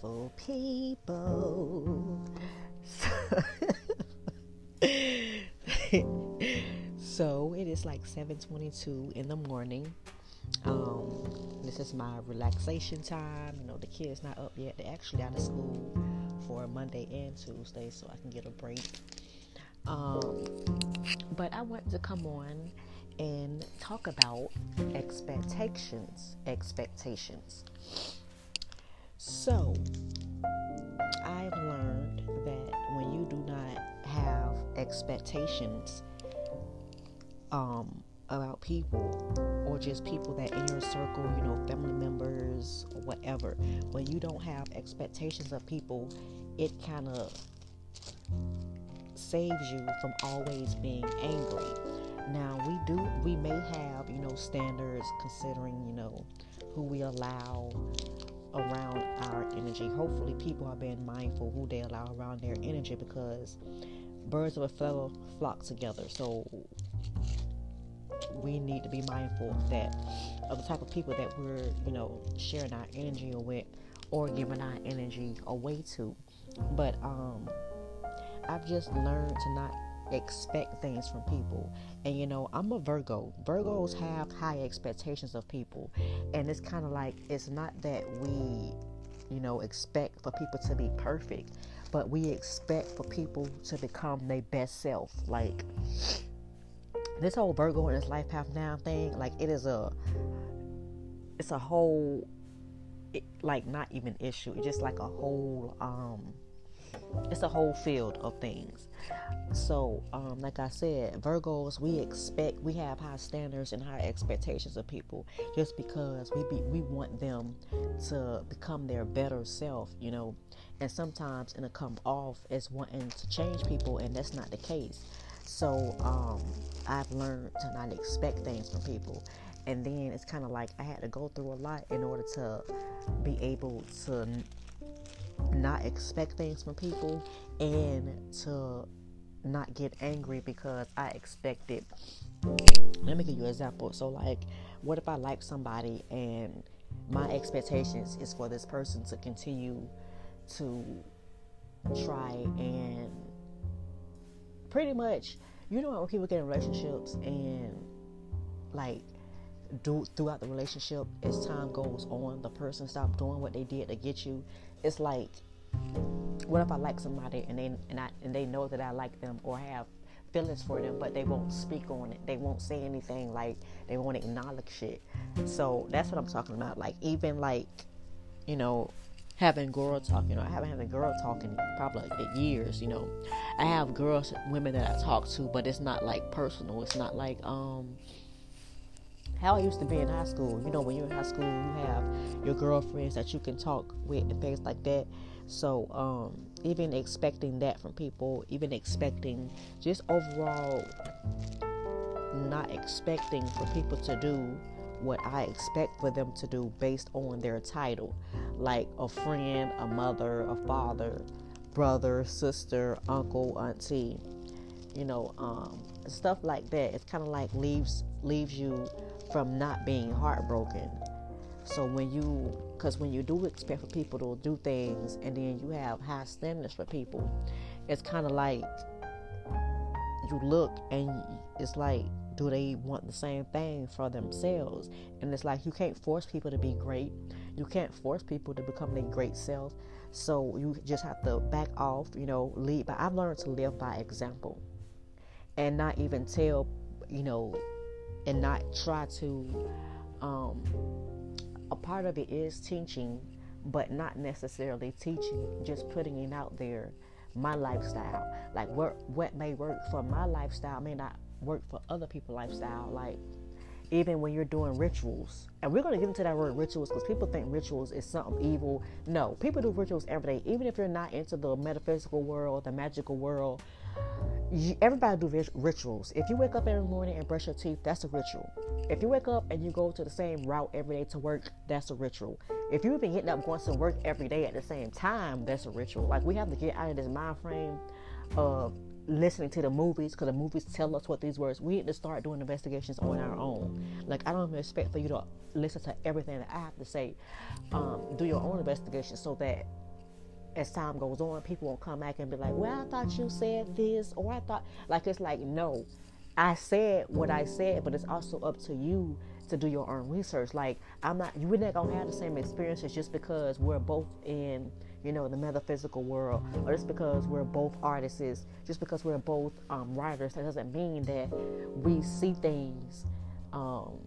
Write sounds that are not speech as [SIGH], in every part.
beautiful people. [LAUGHS] so it is like 7:22 in the morning. Um, this is my relaxation time. You know, the kids not up yet. They're actually out of school for Monday and Tuesday, so I can get a break. Um, but I wanted to come on and talk about expectations. Expectations. So, I've learned that when you do not have expectations um, about people or just people that in your circle, you know, family members or whatever, when you don't have expectations of people, it kind of saves you from always being angry. Now, we do, we may have, you know, standards considering, you know, who we allow around our energy. Hopefully, people are being mindful who they allow around their energy because birds of a feather flock together. So, we need to be mindful of that, of the type of people that we're, you know, sharing our energy with or giving our energy away to. But um, I've just learned to not expect things from people. And you know, I'm a Virgo. Virgos have high expectations of people. And it's kind of like it's not that we, you know, expect for people to be perfect, but we expect for people to become their best self. Like this whole Virgo and this life path now thing, like it is a it's a whole it, like not even issue. It's just like a whole um it's a whole field of things. So, um, like I said, Virgos, we expect we have high standards and high expectations of people just because we be, we want them to become their better self, you know. And sometimes it'll come off as wanting to change people, and that's not the case. So, um, I've learned to not expect things from people. And then it's kind of like I had to go through a lot in order to be able to not expect things from people and to not get angry because I expected. Let me give you an example. So, like, what if I like somebody and my expectations is for this person to continue to try and pretty much, you know, when people get in relationships and like do throughout the relationship as time goes on, the person stop doing what they did to get you it's like what if I like somebody and they and I and they know that I like them or have feelings for them, but they won't speak on it. They won't say anything. Like they won't acknowledge it. So that's what I'm talking about. Like even like, you know, having girl talk. You know, I haven't had a girl talking probably like years. You know, I have girls, women that I talk to, but it's not like personal. It's not like um how I used to be in high school. You know, when you're in high school, you have your girlfriends that you can talk with and things like that. So, um, even expecting that from people, even expecting just overall not expecting for people to do what I expect for them to do based on their title, like a friend, a mother, a father, brother, sister, uncle, auntie, you know, um, stuff like that. It's kind of like leaves leaves you from not being heartbroken. So when you, because when you do expect for people to do things and then you have high standards for people, it's kind of like you look and it's like, do they want the same thing for themselves? And it's like you can't force people to be great. You can't force people to become their great self. So you just have to back off, you know, lead. But I've learned to live by example and not even tell, you know, and not try to um, a part of it is teaching but not necessarily teaching just putting it out there my lifestyle. Like what what may work for my lifestyle may not work for other people's lifestyle. Like even when you're doing rituals and we're going to get into that word rituals because people think rituals is something evil. No people do rituals every day. Even if you're not into the metaphysical world the magical world everybody do rituals. If you wake up every morning and brush your teeth, that's a ritual. If you wake up and you go to the same route every day to work, that's a ritual. If you've been getting up going to work every day at the same time, that's a ritual. Like we have to get out of this mind frame of listening to the movies because the movies tell us what these words. We need to start doing investigations on our own. Like I don't even expect for you to listen to everything that I have to say. Um, do your own investigation so that as time goes on, people won't come back and be like, well, I thought you said this, or I thought, like, it's like, no, I said what I said, but it's also up to you to do your own research. Like, I'm not, you're not gonna have the same experiences just because we're both in, you know, the metaphysical world, or just because we're both artists, just because we're both um, writers, that doesn't mean that we see things um,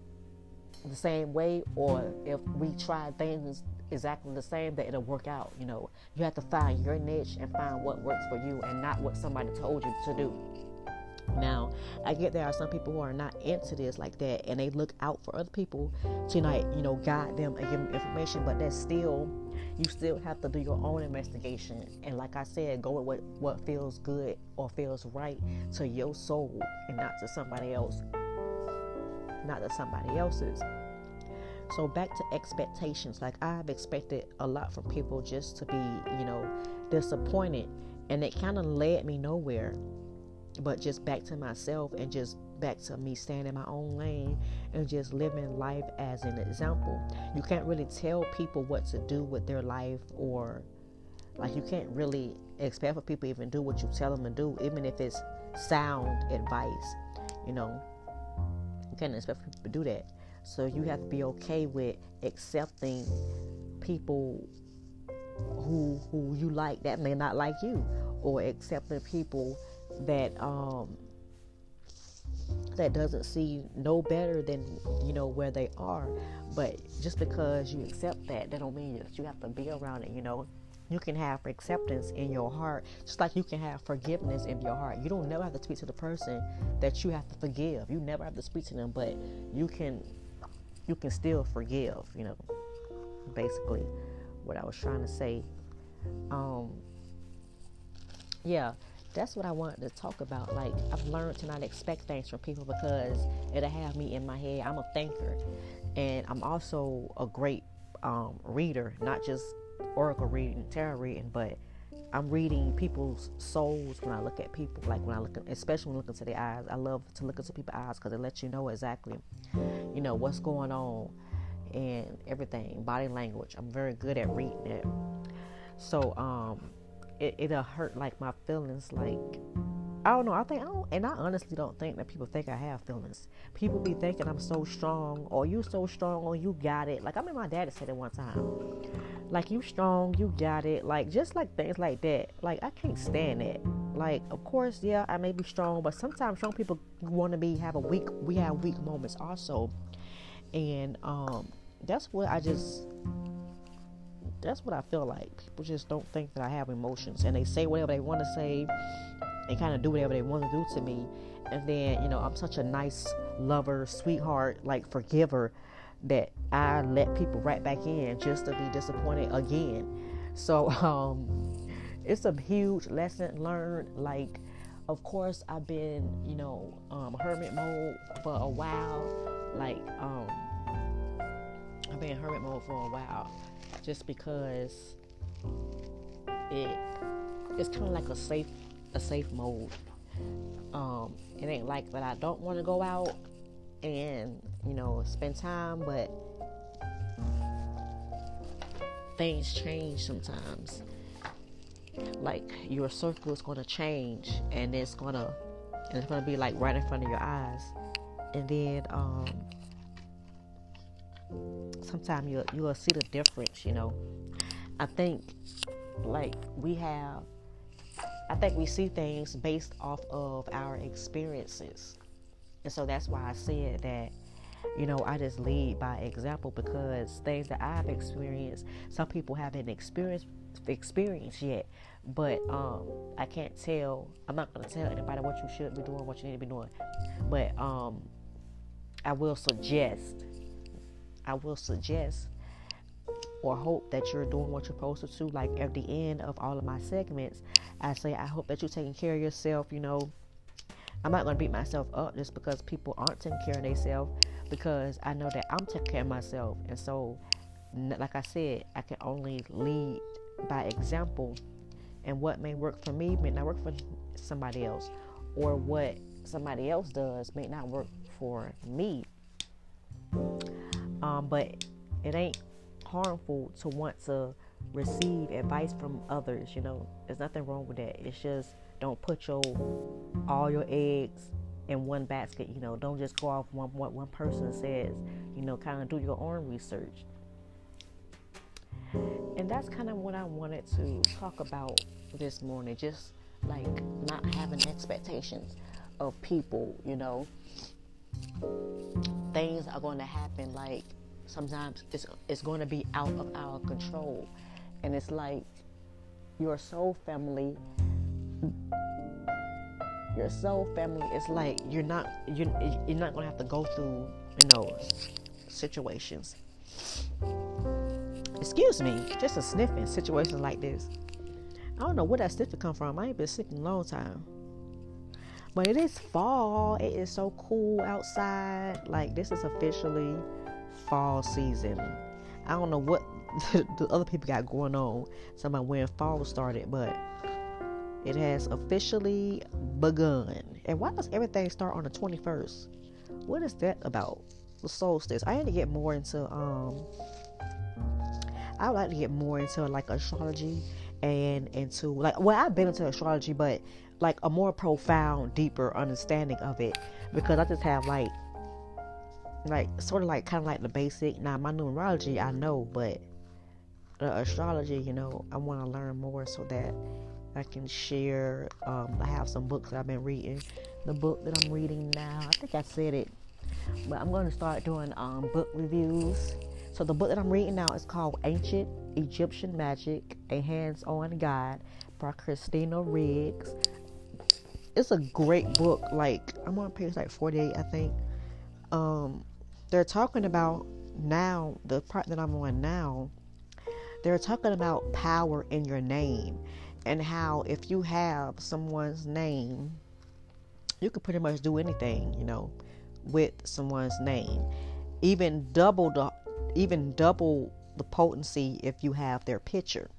the same way, or if we try things exactly the same, that it'll work out. You know, you have to find your niche and find what works for you, and not what somebody told you to do. Now, I get there are some people who are not into this like that, and they look out for other people to like, you know, guide them and give them information. But that's still, you still have to do your own investigation. And like I said, go with what what feels good or feels right to your soul, and not to somebody else, not to somebody else's. So back to expectations. Like I've expected a lot from people just to be, you know, disappointed, and it kind of led me nowhere but just back to myself and just back to me staying in my own lane and just living life as an example. You can't really tell people what to do with their life or like you can't really expect for people even do what you tell them to do, even if it's sound advice. You know, you can't expect people to do that. So you have to be okay with accepting people who who you like that may not like you, or accepting people that um that doesn't see no better than you know where they are. But just because you accept that that don't mean that you have to be around it you know. You can have acceptance in your heart just like you can have forgiveness in your heart. You don't never have to speak to the person that you have to forgive. You never have to speak to them but you can you can still forgive you know basically what i was trying to say um yeah that's what I wanted to talk about. Like I've learned to not expect things from people because it'll have me in my head. I'm a thinker, and I'm also a great um, reader, not just oracle reading, tarot reading, but I'm reading people's souls when I look at people. Like when I look, at, especially when I look into their eyes. I love to look into people's eyes because it lets you know exactly, you know, what's going on and everything. Body language. I'm very good at reading it. So, um, it, it'll hurt like my feelings like I don't know. I think I don't, and I honestly don't think that people think I have feelings. People be thinking I'm so strong, or you so strong, or you got it. Like I mean, my dad said it one time. Like you strong, you got it. Like just like things like that. Like I can't stand it. Like of course, yeah, I may be strong, but sometimes strong people want to be have a weak. We have weak moments also, and um, that's what I just that's what I feel like. People just don't think that I have emotions, and they say whatever they want to say, and kind of do whatever they want to do to me. And then, you know, I'm such a nice lover, sweetheart, like forgiver, that I let people right back in just to be disappointed again. So, [LAUGHS] um, it's a huge lesson learned. Like, of course, I've been, you know, um, hermit mode for a while. Like, um, I've been hermit mode for a while just because it it's kind of like a safe a safe mode. Um, it ain't like that I don't want to go out and you know spend time, but things change sometimes. Like your circle is going to change, and it's gonna and it's gonna be like right in front of your eyes, and then um sometimes you'll you'll see the difference. You know, I think like we have, I think we see things based off of our experiences, and so that's why I said that. You know, I just lead by example because things that I've experienced, some people haven't experienced experienced yet. But um, I can't tell. I'm not gonna tell anybody what you should be doing, what you need to be doing. But um, I will suggest I will suggest or hope that you're doing what you're supposed to. Like at the end of all of my segments, I say, I hope that you're taking care of yourself. You know, I'm not going to beat myself up just because people aren't taking care of themselves because I know that I'm taking care of myself. And so, like I said, I can only lead by example. And what may work for me may not work for somebody else. Or what somebody else does may not work for me. Um, but it ain't harmful to want to receive advice from others. You know, there's nothing wrong with that. It's just don't put your all your eggs in one basket. You know, don't just go off one what one person says. You know, kind of do your own research. And that's kind of what I wanted to talk about this morning. Just like not having expectations of people. You know, things are going to happen. Like sometimes it's it's going to be out of our control, and it's like your soul family your soul family is like you're not you're, you're not gonna have to go through you know situations. Excuse me just a sniffing situations like this. I don't know where that sniffing come from. I ain't been sick in a long time. But it is fall. It is so cool outside. Like this is officially fall season. I don't know what [LAUGHS] the other people got going on somebody when fall started but it has officially begun. And why does everything start on the 21st? What is that about? The solstice. I need to get more into um I would like to get more into like astrology and into like well I've been into astrology but like a more profound, deeper understanding of it because I just have like like sort of like kind of like the basic. Now my numerology I know, but the astrology, you know, I want to learn more so that I can share. Um, I have some books that I've been reading. The book that I'm reading now, I think I said it, but I'm going to start doing um, book reviews. So the book that I'm reading now is called Ancient Egyptian Magic: A Hands-On Guide by Christina Riggs. It's a great book. Like I'm on page like 48, I think. Um, they're talking about now the part that I'm on now. They're talking about power in your name and how if you have someone's name, you can pretty much do anything, you know, with someone's name. Even double the even double the potency if you have their picture.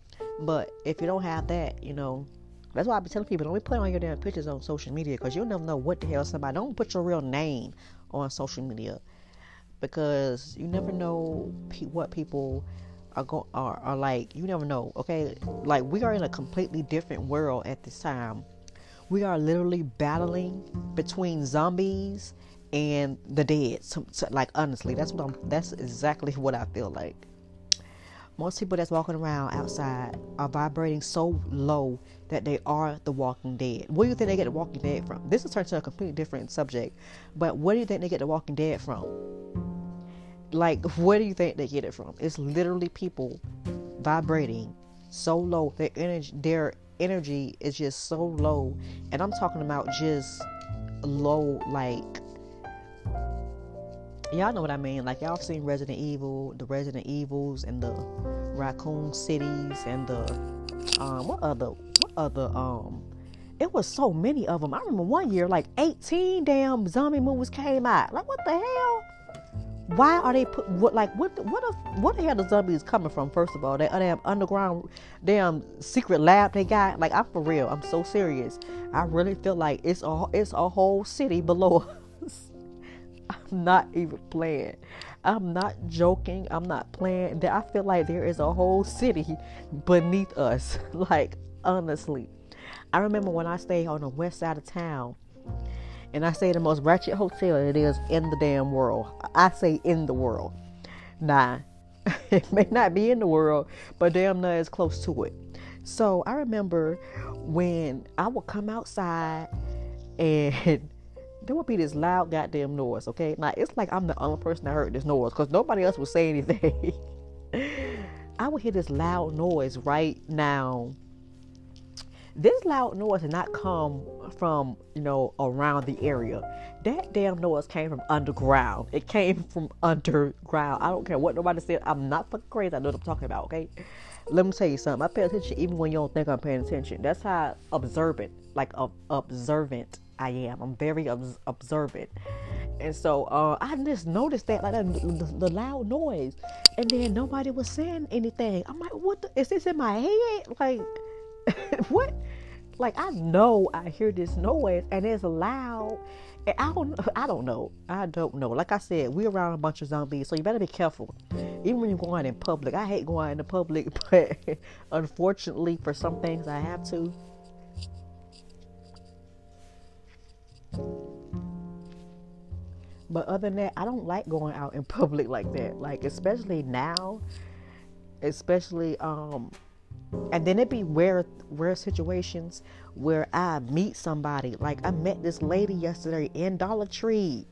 But if you don't have that, you know, that's why I be telling people don't be putting all your damn pictures on social media because you'll never know what the hell somebody. Don't put your real name on social media because you never know pe- what people are going are, are like you never know okay? Like we are in a completely different world at this time. We are literally battling between zombies and the dead so, so, like honestly that's what i'm that's exactly what i feel like. Most people that's walking around outside are vibrating so low that they are the walking dead. Where do you think they get the walking dead from? This is turned to a completely different subject but where do you think they get the walking dead from like, where do you think they get it from? It's literally people vibrating so low. Their energy, their energy is just so low, and I'm talking about just low, like y'all know what I mean. Like y'all seen Resident Evil, the Resident Evils, and the Raccoon Cities, and the um, what other, what other um. It was so many of them. I remember one year, like 18 damn zombie movies came out. Like, what the hell? Why are they put what like what what if what the hell the zombies coming from first of all? That uh, damn underground damn secret lab they got? Like i'm for real. I'm so serious. I really feel like it's a it's a whole city below [LAUGHS] us. I'm not even playing. I'm not joking. I'm not playing. That i feel like there is a whole city beneath us. [LAUGHS] Like honestly. I remember when i stayed on the west side of town and I say the most ratchet hotel it is in the damn world. I say in the world. Nah, [LAUGHS] it may not be in the world, but damn near as close to it. So I remember when I would come outside and [LAUGHS] there would be this loud goddamn noise, okay? Now it's like I'm the only person that heard this noise because nobody else would say anything. [LAUGHS] I would hear this loud noise right now this loud noise did not come from, you know, around the area. That damn noise came from underground. It came from underground. I don't care what nobody said. I'm not fucking crazy. I know what I'm talking about, okay? Let me tell you something. I pay attention even when you don't think I'm paying attention. That's how observant, like uh, observant I am. I'm very ob- observant. And so uh, I just noticed that, like the, the, loud noise. And then nobody was saying anything. I'm like, what the, is this in my head? Like, [LAUGHS] what? Like I know I hear this noise and it's loud I don't [LAUGHS] I don't know. I don't know. Like I said, we're around a bunch of zombies, so you better be careful. Even when you're going in public. I hate going out in the public, [LAUGHS] but unfortunately for some things I have to. But other than that, I don't like going out in public like that. Like especially now, especially um and then it be rare rare situations where I meet somebody. Like I met this lady yesterday in Dollar Tree.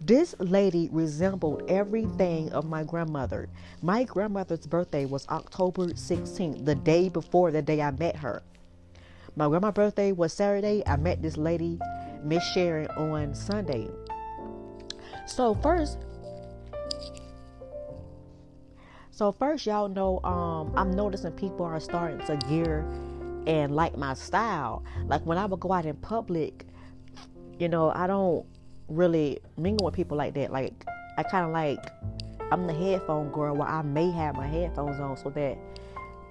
This lady resembled everything of my grandmother. My grandmother's birthday was October 16th, the day before the day I met her. My grandma's birthday was Saturday. I met this lady, Miss Sharon, on Sunday. So first, so first, y'all know um, I'm noticing people are starting to gear and like my style. Like when I would go out in public, you know, I don't really mingle with people like that. Like I kind of like I'm the headphone girl where I may have my headphones on so that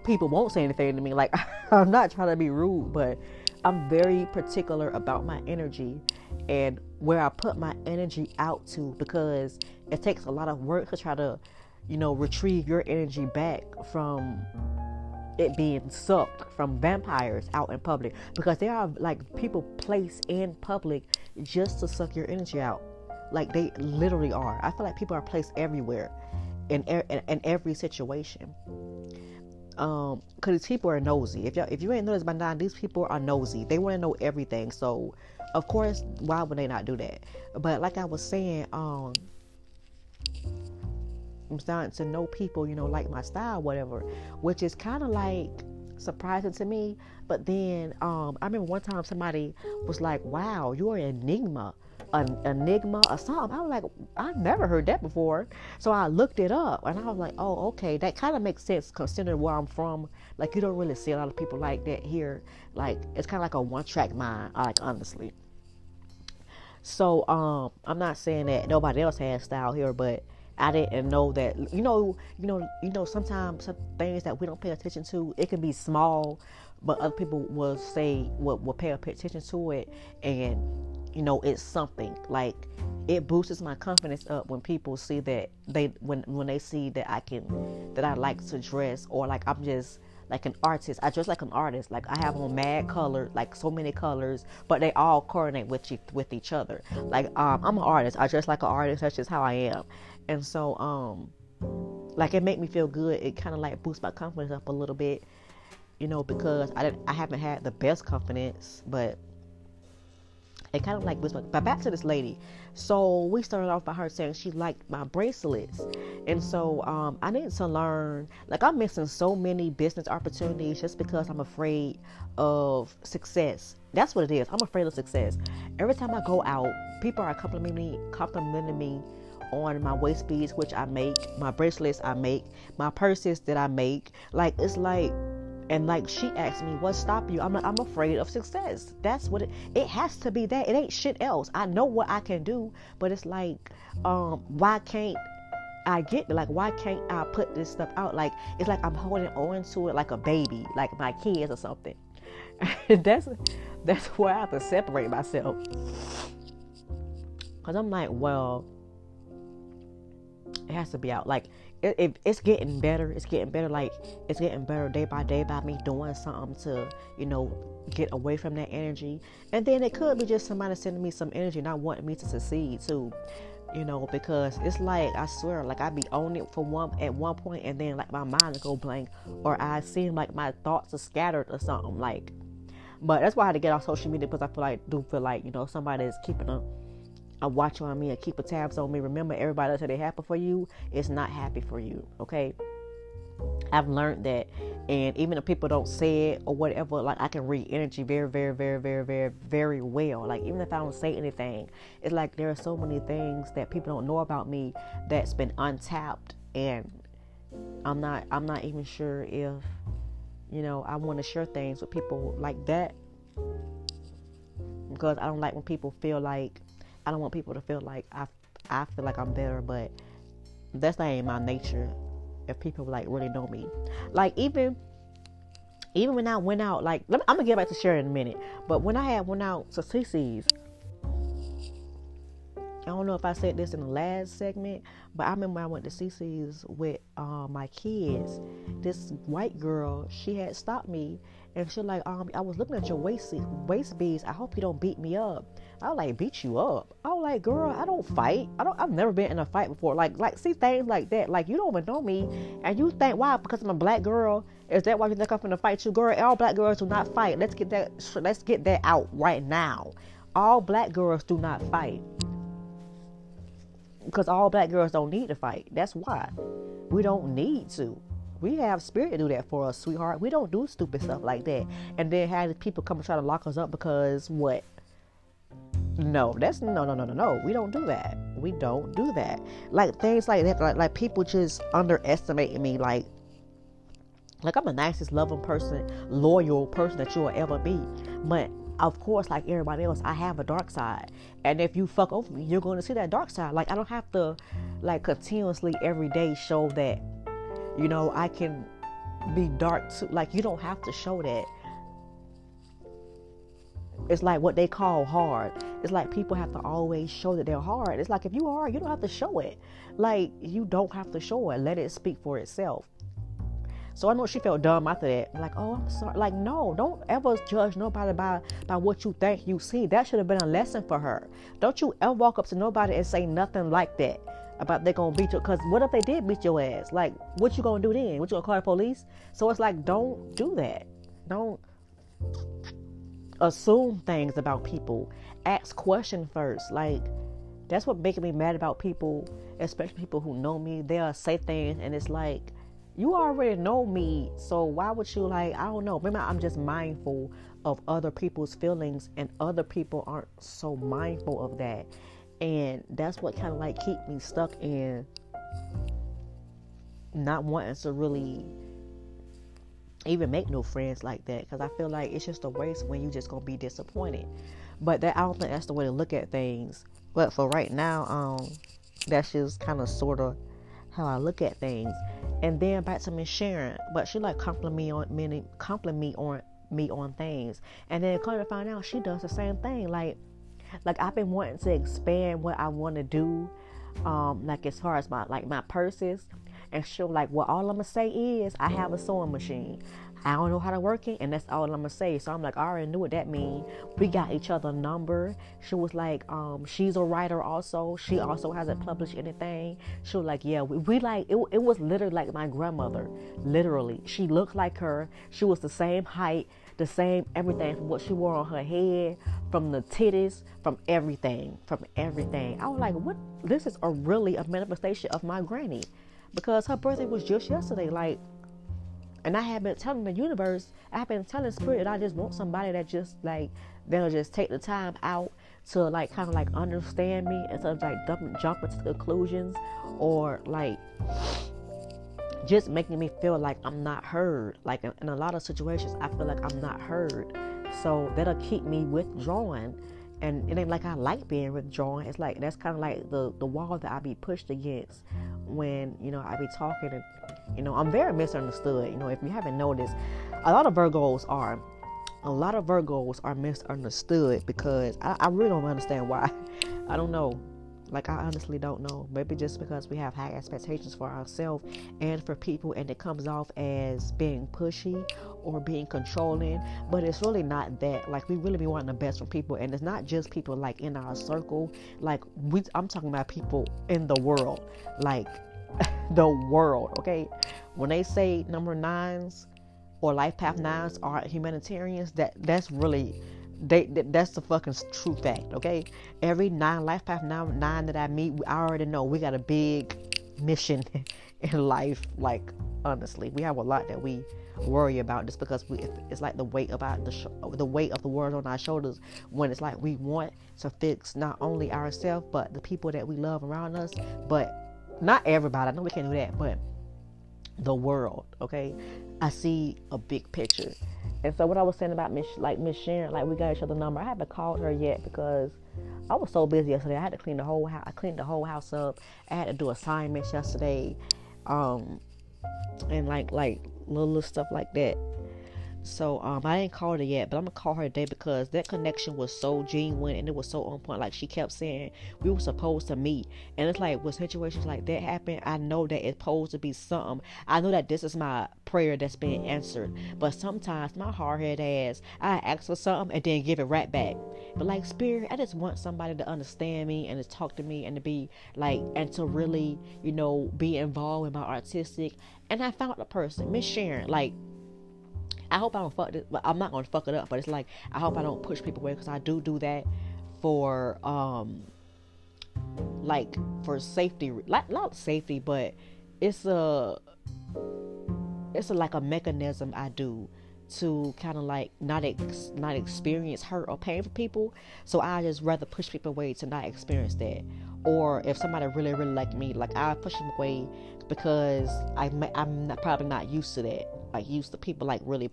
people won't say anything to me. Like [LAUGHS] I'm not trying to be rude, but I'm very particular about my energy and where I put my energy out to because it takes a lot of work to try to, you know, retrieve your energy back from it being sucked from vampires out in public because there are like people placed in public just to suck your energy out. Like they literally are. I feel like people are placed everywhere in in, in every situation. Um, cause these people are nosy. If you if you ain't noticed by now, these people are nosy. They want to know everything. So, of course, why would they not do that? But like I was saying, um, I'm to know people, you know, like my style, whatever, which is kind of like surprising to me. But then um, I remember one time somebody was like, "Wow, you're an enigma." An enigma or something. I was like, I've never heard that before. So I looked it up and I was like, oh, okay, that kind of makes sense considering where I'm from. Like, you don't really see a lot of people like that here. Like, it's kind of like a one track mind, like, honestly. So, um, I'm not saying that nobody else has style here, but I didn't know that you know you know you know sometimes some things that we don't pay attention to it can be small but other people will say will, will pay attention to it. And you know it's something like it boosts my confidence up when people see that they when when they see that I can that I like to dress or like I'm just like an artist. I dress like an artist. Like I have on mad color, like so many colors, but they all coordinate with you, with each other. Like um, I'm an artist. I dress like an artist. That's just how I am. And so, um, like it made me feel good. It kind of like boosts my confidence up a little bit, you know, because I didn't, I haven't had the best confidence, but it kind of like my. But back to this lady. So we started off by her saying she liked my bracelets, and so um, I needed to learn. Like I'm missing so many business opportunities just because I'm afraid of success. That's what it is. I'm afraid of success. Every time I go out, people are complimenting me, complimenting me on my waist beads, which I make, my bracelets I make, my purses that I make. Like it's like, and like she asked me, "What stop you?" I'm like, I'm afraid of success. That's what it. It has to be that. It ain't shit else. I know what I can do, but it's like, um, why can't I get like why can't I put this stuff out? Like it's like I'm holding on to it like a baby, like my kids or something. [LAUGHS] that's that's where I have to separate myself. Cause I'm like, well, it has to be out. Like it, it, it's getting better. It's getting better. Like it's getting better day by day by me doing something to, you know, get away from that energy. And then it could be just somebody sending me some energy, not wanting me to succeed too. You know, because it's like I swear, like I be on it for one at one point, and then like my mind go blank, or I seem like my thoughts are scattered or something. Like, but that's why I had to get off social media because I feel like do feel like you know somebody is keeping a a watch on me and keep a tabs on me. Remember, everybody else that they happy for you is not happy for you. Okay. I've learned that, and even if people don't say it or whatever, like I can read energy very, very, very, very, very, very well. Like even if I don't say anything, it's like there are so many things that people don't know about me that's been untapped, and I'm not, I'm not even sure if, you know, I want to share things with people like that because I don't like when people feel like I don't want people to feel like I I feel like I'm better, but that's not in my nature. If people like really know me, like even even when I went out, like me, I'm gonna get back to sharing in a minute. But when I had went out to CC's, I don't know if I said this in the last segment, but I remember I went to CC's with uh, my kids. This white girl, she had stopped me, and she like, um, I was looking at your waist waist beads. I hope you don't beat me up. I like, beat you up. I was like, girl, I don't fight. I don't. I've never been in a fight before. Like, like, see things like that. Like, you don't even know me, and you think, why? Because I'm a black girl. Is that why you think I'm gonna fight you, girl? All black girls do not fight. Let's get that. Let's get that out right now. All black girls do not fight because all black girls don't need to fight. That's why we don't need to. We have spirit to do that for us, sweetheart. We don't do stupid stuff like that. And then have people come and try to lock us up because what? No, that's no, no, no, no, no. We don't do that. We don't do that. Like things like that. Like, like people just underestimating me. Like, like I'm the nicest, loving person, loyal person that you'll ever be. But of course, like everybody else, I have a dark side. And if you fuck over me, you're going to see that dark side. Like, I don't have to, like, continuously every day show that, you know, I can be dark too. Like, you don't have to show that. It's like what they call hard. It's like people have to always show that they're hard. It's like if you are, you don't have to show it. Like, you don't have to show it. Let it speak for itself. So I know she felt dumb after that. Like, oh, I'm sorry. Like, no, don't ever judge nobody by by what you think you see. That should have been a lesson for her. Don't you ever walk up to nobody and say nothing like that about they're gonna beat you. Cause what if they did beat your ass? Like, what you gonna do then? What you gonna call the police? So it's like, don't do that. Don't assume things about people. Ask question first. Like, that's what making me mad about people, especially people who know me. They'll say things and it's like you already know me so why would you like i don't know maybe i'm just mindful of other people's feelings and other people aren't so mindful of that and that's what kind of like keep me stuck in not wanting to really even make no friends like that because i feel like it's just a waste when you just gonna be disappointed but that i don't think that's the way to look at things but for right now um that's just kind of sort of how i look at things and then back to Miss Sharon. But she like compliment me on many compliment me on me on things. And then come to find out she does the same thing. Like like I've been wanting to expand what I want to do. Um, like as far as my like my purses. And she'll like, well, all I'm gonna say is I have a sewing machine. I don't know how to work it, and that's all I'm gonna say. So I'm like, I already knew what that means. We got each other number. She was like, um, she's a writer also. She also hasn't published anything. She was like, yeah, we, we like it. It was literally like my grandmother. Literally, she looked like her. She was the same height, the same everything from what she wore on her head, from the titties, from everything, from everything. I was like, what? This is a really a manifestation of my granny, because her birthday was just yesterday. Like and I have been telling the universe, I've been telling spirit I just want somebody that just like they'll just take the time out to like kind of like understand me instead of like jumping jumping to conclusions or like just making me feel like I'm not heard. Like in a lot of situations, I feel like I'm not heard. So that'll keep me withdrawing. And it ain't like I like being withdrawn. It's like that's kind of like the the wall that I be pushed against when you know I be talking and you know I'm very misunderstood. You know if you haven't noticed, a lot of Virgos are a lot of Virgos are misunderstood because I, I really don't understand why. [LAUGHS] I don't know. Like, I honestly don't know. Maybe just because we have high expectations for ourselves and for people, and it comes off as being pushy or being controlling. But it's really not that. Like, we really be wanting the best from people, and it's not just people like in our circle. Like, we, I'm talking about people in the world. Like, [LAUGHS] the world, okay? When they say number nines or life path nines are humanitarians, that that's really they, that's the fucking true fact, okay? Every nine life path nine, nine that I meet, I already know we got a big mission [LAUGHS] in life. Like honestly, we have a lot that we worry about just because we it's like the weight about the sh- the weight of the world on our shoulders when it's like we want to fix not only ourselves but the people that we love around us but not everybody i know we can't do that but the world okay i see a big picture and so what I was saying about Miss like Miss Sharon, like we got each other number. I haven't called her yet because I was so busy yesterday. I had to clean the whole house. I cleaned the whole house up. I had to do assignments yesterday, um, and like like little, little stuff like that. So um, I ain't called her yet, but I'm gonna call her today because that connection was so genuine and it was so on point. Like she kept saying we were supposed to meet, and it's like when situations like that happen, I know that it's supposed to be something. I know that this is my prayer that's being answered, but sometimes my hard head ass I ask for something and then give it right back. But like spirit, I just want somebody to understand me and to talk to me and to be like and to really you know be involved in my artistic. And I found a person, Miss Sharon, like I hope I don't fuck this. I'm not gonna fuck it up, but it's like I hope I don't push people away because I do do that for um like for safety, like not safety, but it's a it's a, like a mechanism I do to kind of like not ex- not experience hurt or pain for people. So I just rather push people away to not experience that. Or if somebody really really like me, like I push them away because I I'm not, probably not used to that. Like used to people like really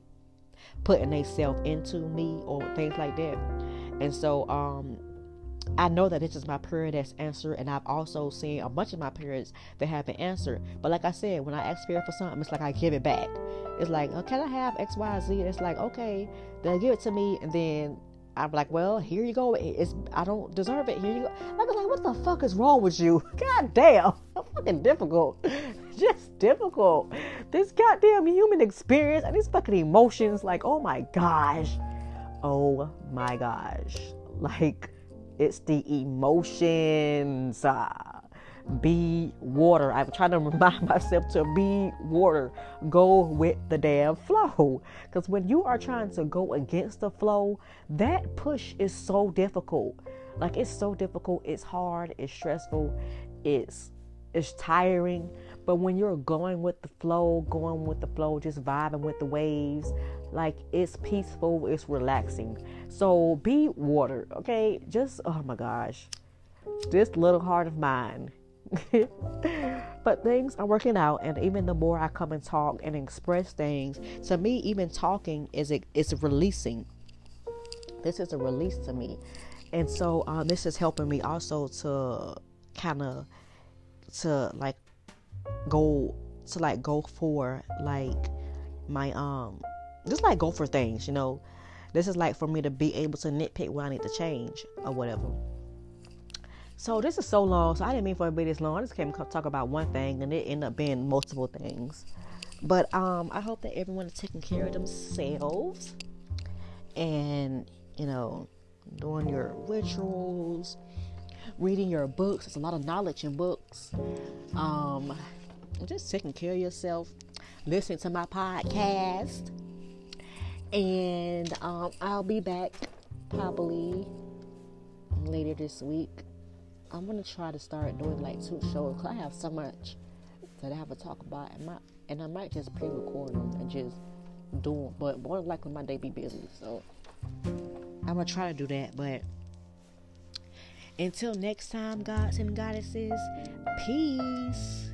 putting themselves into me or things like that. And so um I know that this is my prayer that's answered, and I've also seen a bunch of my prayers that have been answered. But like I said, when I ask Spirit for something, it's like I give it back. It's like, oh, can I have X, Y, Z? It's like, okay, they'll give it to me, and then I'm like, well, here you go. It's I don't deserve it. Here you go. I'm like, what the fuck is wrong with you? [LAUGHS] God damn, [LAUGHS] fucking difficult. Just difficult. This goddamn human experience and these fucking emotions. Like, oh my gosh, oh my gosh. [LAUGHS] Like, it's the emotions. Uh, be water. I'm trying to remind [LAUGHS] myself to be water. Go with the damn flow. Because when you are trying to go against the flow, that push is so difficult. Like it's so difficult. It's hard. It's stressful. It's it's tiring. But when you're going with the flow, going with the flow, just vibing with the waves, like it's peaceful, it's relaxing. So be water, okay? Just oh my gosh. This little heart of mine [LAUGHS] but things are working out and even the more i come and talk and express things to me even talking is it is releasing this is a release to me and so um, this is helping me also to kind of to like go to like go for like my um just like go for things you know this is like for me to be able to nitpick what i need to change or whatever so this is so long, so I didn't mean for it to be this long. I just came to talk about one thing, and it ended up being multiple things. But um, I hope that everyone is taking care of themselves, and you know, doing your rituals, reading your books. There's a lot of knowledge in books. Um, just taking care of yourself, listening to my podcast, and um, I'll be back probably later this week I'm gonna try to start doing like two shows because I have so much that I have to talk about, and my and I might just pre-record them and just do them. But more likely, my day be busy, so I'm gonna try to do that. But until next time, gods and goddesses, peace.